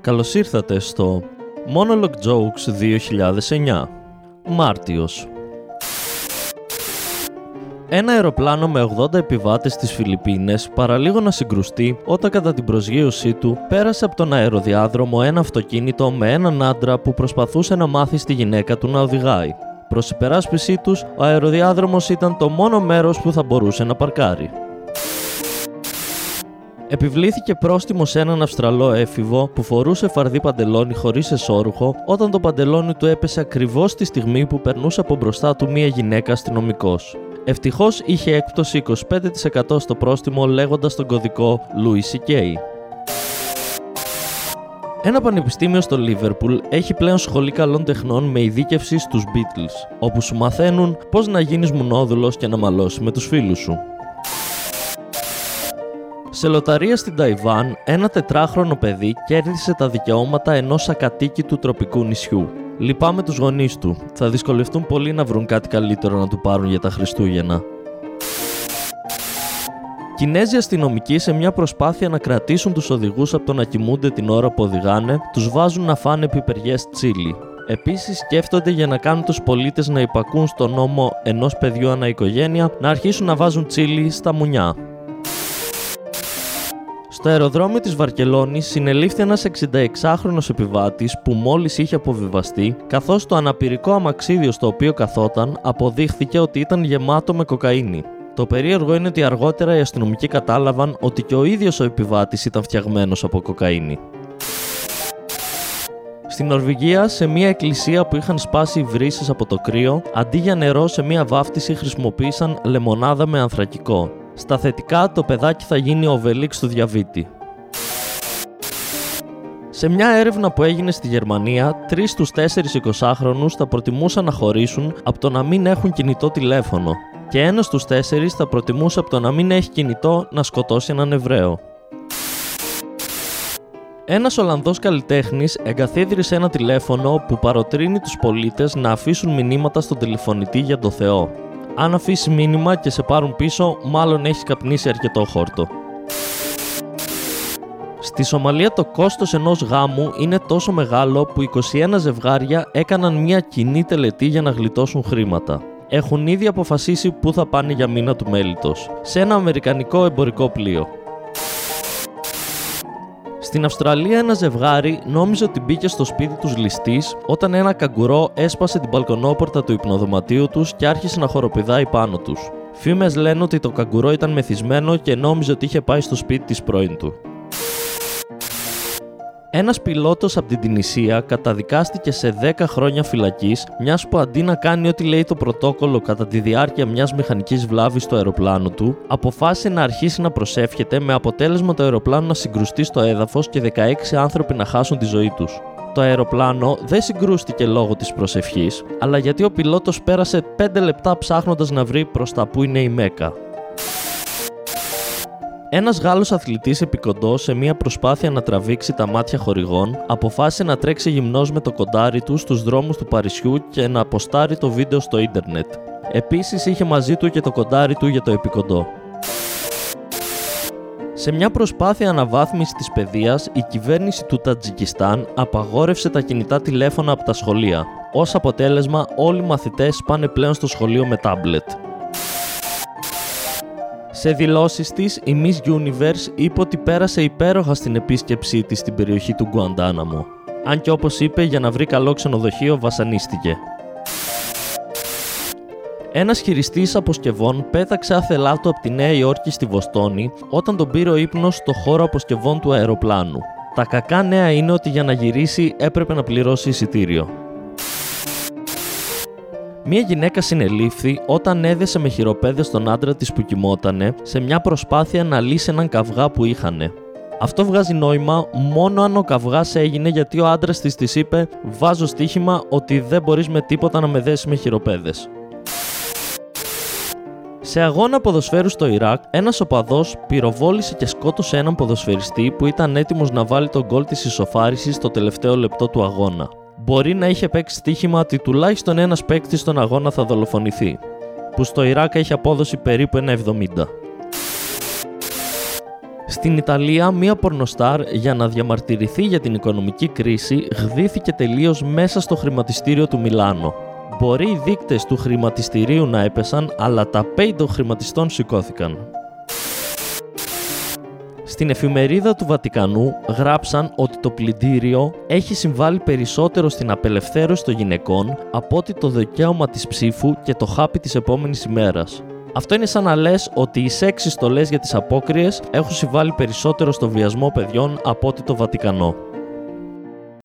Καλώς ήρθατε στο Monologue Jokes 2009 Μάρτιος ένα αεροπλάνο με 80 επιβάτες στις Φιλιππίνες παραλίγο να συγκρουστεί όταν κατά την προσγείωσή του πέρασε από τον αεροδιάδρομο ένα αυτοκίνητο με έναν άντρα που προσπαθούσε να μάθει στη γυναίκα του να οδηγάει. Προς υπεράσπιση τους, ο αεροδιάδρομος ήταν το μόνο μέρος που θα μπορούσε να παρκάρει. Επιβλήθηκε πρόστιμο σε έναν Αυστραλό έφηβο που φορούσε φαρδί παντελόνι χωρίς εσώρουχο όταν το παντελόνι του έπεσε ακριβώς τη στιγμή που περνούσε από μπροστά του μία γυναίκα αστυνομικός. Ευτυχώς είχε έκπτωση 25% στο πρόστιμο λέγοντας τον κωδικό Louis C.K. Ένα πανεπιστήμιο στο Λίβερπουλ έχει πλέον σχολή καλών τεχνών με ειδίκευση στους Beatles, όπου σου μαθαίνουν πώς να γίνεις μουνόδουλος και να μαλώσεις με τους φίλους σου. Σε λοταρία στην Ταϊβάν, ένα τετράχρονο παιδί κέρδισε τα δικαιώματα ενός ακατοίκητου τροπικού νησιού. Λυπάμαι τους γονείς του. Θα δυσκολευτούν πολύ να βρουν κάτι καλύτερο να του πάρουν για τα Χριστούγεννα. Κινέζοι αστυνομικοί σε μια προσπάθεια να κρατήσουν τους οδηγούς από το να κοιμούνται την ώρα που οδηγάνε, τους βάζουν να φάνε πιπεριές τσίλι. Επίσης σκέφτονται για να κάνουν τους πολίτες να υπακούν στο νόμο ενός παιδιού ανά οικογένεια να αρχίσουν να βάζουν τσίλι στα μουνιά. Στο αεροδρόμιο της Βαρκελόνης συνελήφθη ένας 66χρονος επιβάτης που μόλις είχε αποβιβαστεί, καθώς το αναπηρικό αμαξίδιο στο οποίο καθόταν αποδείχθηκε ότι ήταν γεμάτο με κοκαίνη. Το περίεργο είναι ότι αργότερα οι αστυνομικοί κατάλαβαν ότι και ο ίδιος ο επιβάτης ήταν φτιαγμένος από κοκαίνη. Στην Νορβηγία, σε μια εκκλησία που είχαν σπάσει βρύσεις από το κρύο, αντί για νερό σε μια βάφτιση χρησιμοποίησαν λεμονάδα με ανθρακικό. Στα θετικά, το παιδάκι θα γίνει ο Βελίξ του διαβήτη. Σε μια έρευνα που έγινε στη Γερμανία, 3 στους 4 20χρονου θα προτιμούσαν να χωρίσουν από το να μην έχουν κινητό τηλέφωνο και ένας στους 4 θα προτιμούσε από το να μην έχει κινητό να σκοτώσει έναν Εβραίο. Ένας Ολλανδός καλλιτέχνης εγκαθίδρυσε ένα τηλέφωνο που παροτρύνει τους πολίτες να αφήσουν μηνύματα στον τηλεφωνητή για το Θεό. Αν αφήσει μήνυμα και σε πάρουν πίσω, μάλλον έχει καπνίσει αρκετό χόρτο. Στη Σομαλία το κόστος ενός γάμου είναι τόσο μεγάλο που 21 ζευγάρια έκαναν μια κοινή τελετή για να γλιτώσουν χρήματα. Έχουν ήδη αποφασίσει πού θα πάνε για μήνα του μέλητος, σε ένα αμερικανικό εμπορικό πλοίο. Στην Αυστραλία ένα ζευγάρι νόμιζε ότι μπήκε στο σπίτι τους ληστής όταν ένα καγκουρό έσπασε την μπαλκονόπορτα του υπνοδωματίου τους και άρχισε να χοροπηδάει πάνω τους. Φήμες λένε ότι το καγκουρό ήταν μεθυσμένο και νόμιζε ότι είχε πάει στο σπίτι της πρώην του. Ένας πιλότος από την Τινησία καταδικάστηκε σε 10 χρόνια φυλακής, μιας που αντί να κάνει ό,τι λέει το πρωτόκολλο κατά τη διάρκεια μιας μηχανικής βλάβης στο αεροπλάνο του, αποφάσισε να αρχίσει να προσεύχεται με αποτέλεσμα το αεροπλάνο να συγκρουστεί στο έδαφος και 16 άνθρωποι να χάσουν τη ζωή τους. Το αεροπλάνο δεν συγκρούστηκε λόγω της προσευχής, αλλά γιατί ο πιλότος πέρασε 5 λεπτά ψάχνοντας να βρει προς τα που είναι η Μέκα. Ένας Γάλλος αθλητής επικοντός σε μια προσπάθεια να τραβήξει τα μάτια χορηγών, αποφάσισε να τρέξει γυμνός με το κοντάρι του στους δρόμους του Παρισιού και να αποστάρει το βίντεο στο ίντερνετ. Επίσης είχε μαζί του και το κοντάρι του για το επικοντό. Σε μια προσπάθεια αναβάθμισης της παιδείας, η κυβέρνηση του Τατζικιστάν απαγόρευσε τα κινητά τηλέφωνα από τα σχολεία. Ως αποτέλεσμα, όλοι οι μαθητές πάνε πλέον στο σχολείο με τάμπλετ. Σε δηλώσεις της, η Miss Universe είπε ότι πέρασε υπέροχα στην επίσκεψή της στην περιοχή του Γκουαντάναμο. Αν και όπως είπε, για να βρει καλό ξενοδοχείο βασανίστηκε. Ένας χειριστής αποσκευών πέταξε άθελά του από τη Νέα Υόρκη στη Βοστόνη όταν τον πήρε ο ύπνος στο χώρο αποσκευών του αεροπλάνου. Τα κακά νέα είναι ότι για να γυρίσει έπρεπε να πληρώσει εισιτήριο. Μία γυναίκα συνελήφθη όταν έδεσε με χειροπέδες τον άντρα της που κοιμότανε σε μια προσπάθεια να λύσει έναν καυγά που είχανε. Αυτό βγάζει νόημα μόνο αν ο καυγάς έγινε γιατί ο άντρας της της είπε: Βάζω στοίχημα ότι δεν μπορείς με τίποτα να με δέσεις με χειροπέδες. Σε αγώνα ποδοσφαίρου στο Ιράκ, ένας οπαδός πυροβόλησε και σκότωσε έναν ποδοσφαιριστή που ήταν έτοιμος να βάλει τον γκολ της ισοφάρισης στο τελευταίο λεπτό του αγώνα μπορεί να είχε παίξει στοίχημα ότι τουλάχιστον ένας παίκτης στον αγώνα θα δολοφονηθεί, που στο Ιράκ έχει απόδοση περίπου ένα 70. Στην Ιταλία, μία πορνοστάρ για να διαμαρτυρηθεί για την οικονομική κρίση γδύθηκε τελείως μέσα στο χρηματιστήριο του Μιλάνο. Μπορεί οι δείκτες του χρηματιστηρίου να έπεσαν, αλλά τα pay των χρηματιστών σηκώθηκαν. Στην εφημερίδα του Βατικανού γράψαν ότι το πλυντήριο έχει συμβάλει περισσότερο στην απελευθέρωση των γυναικών από ότι το δικαίωμα της ψήφου και το χάπι της επόμενης ημέρας. Αυτό είναι σαν να λες ότι οι σεξ στολέ για τις απόκριες έχουν συμβάλει περισσότερο στο βιασμό παιδιών από ότι το Βατικανό.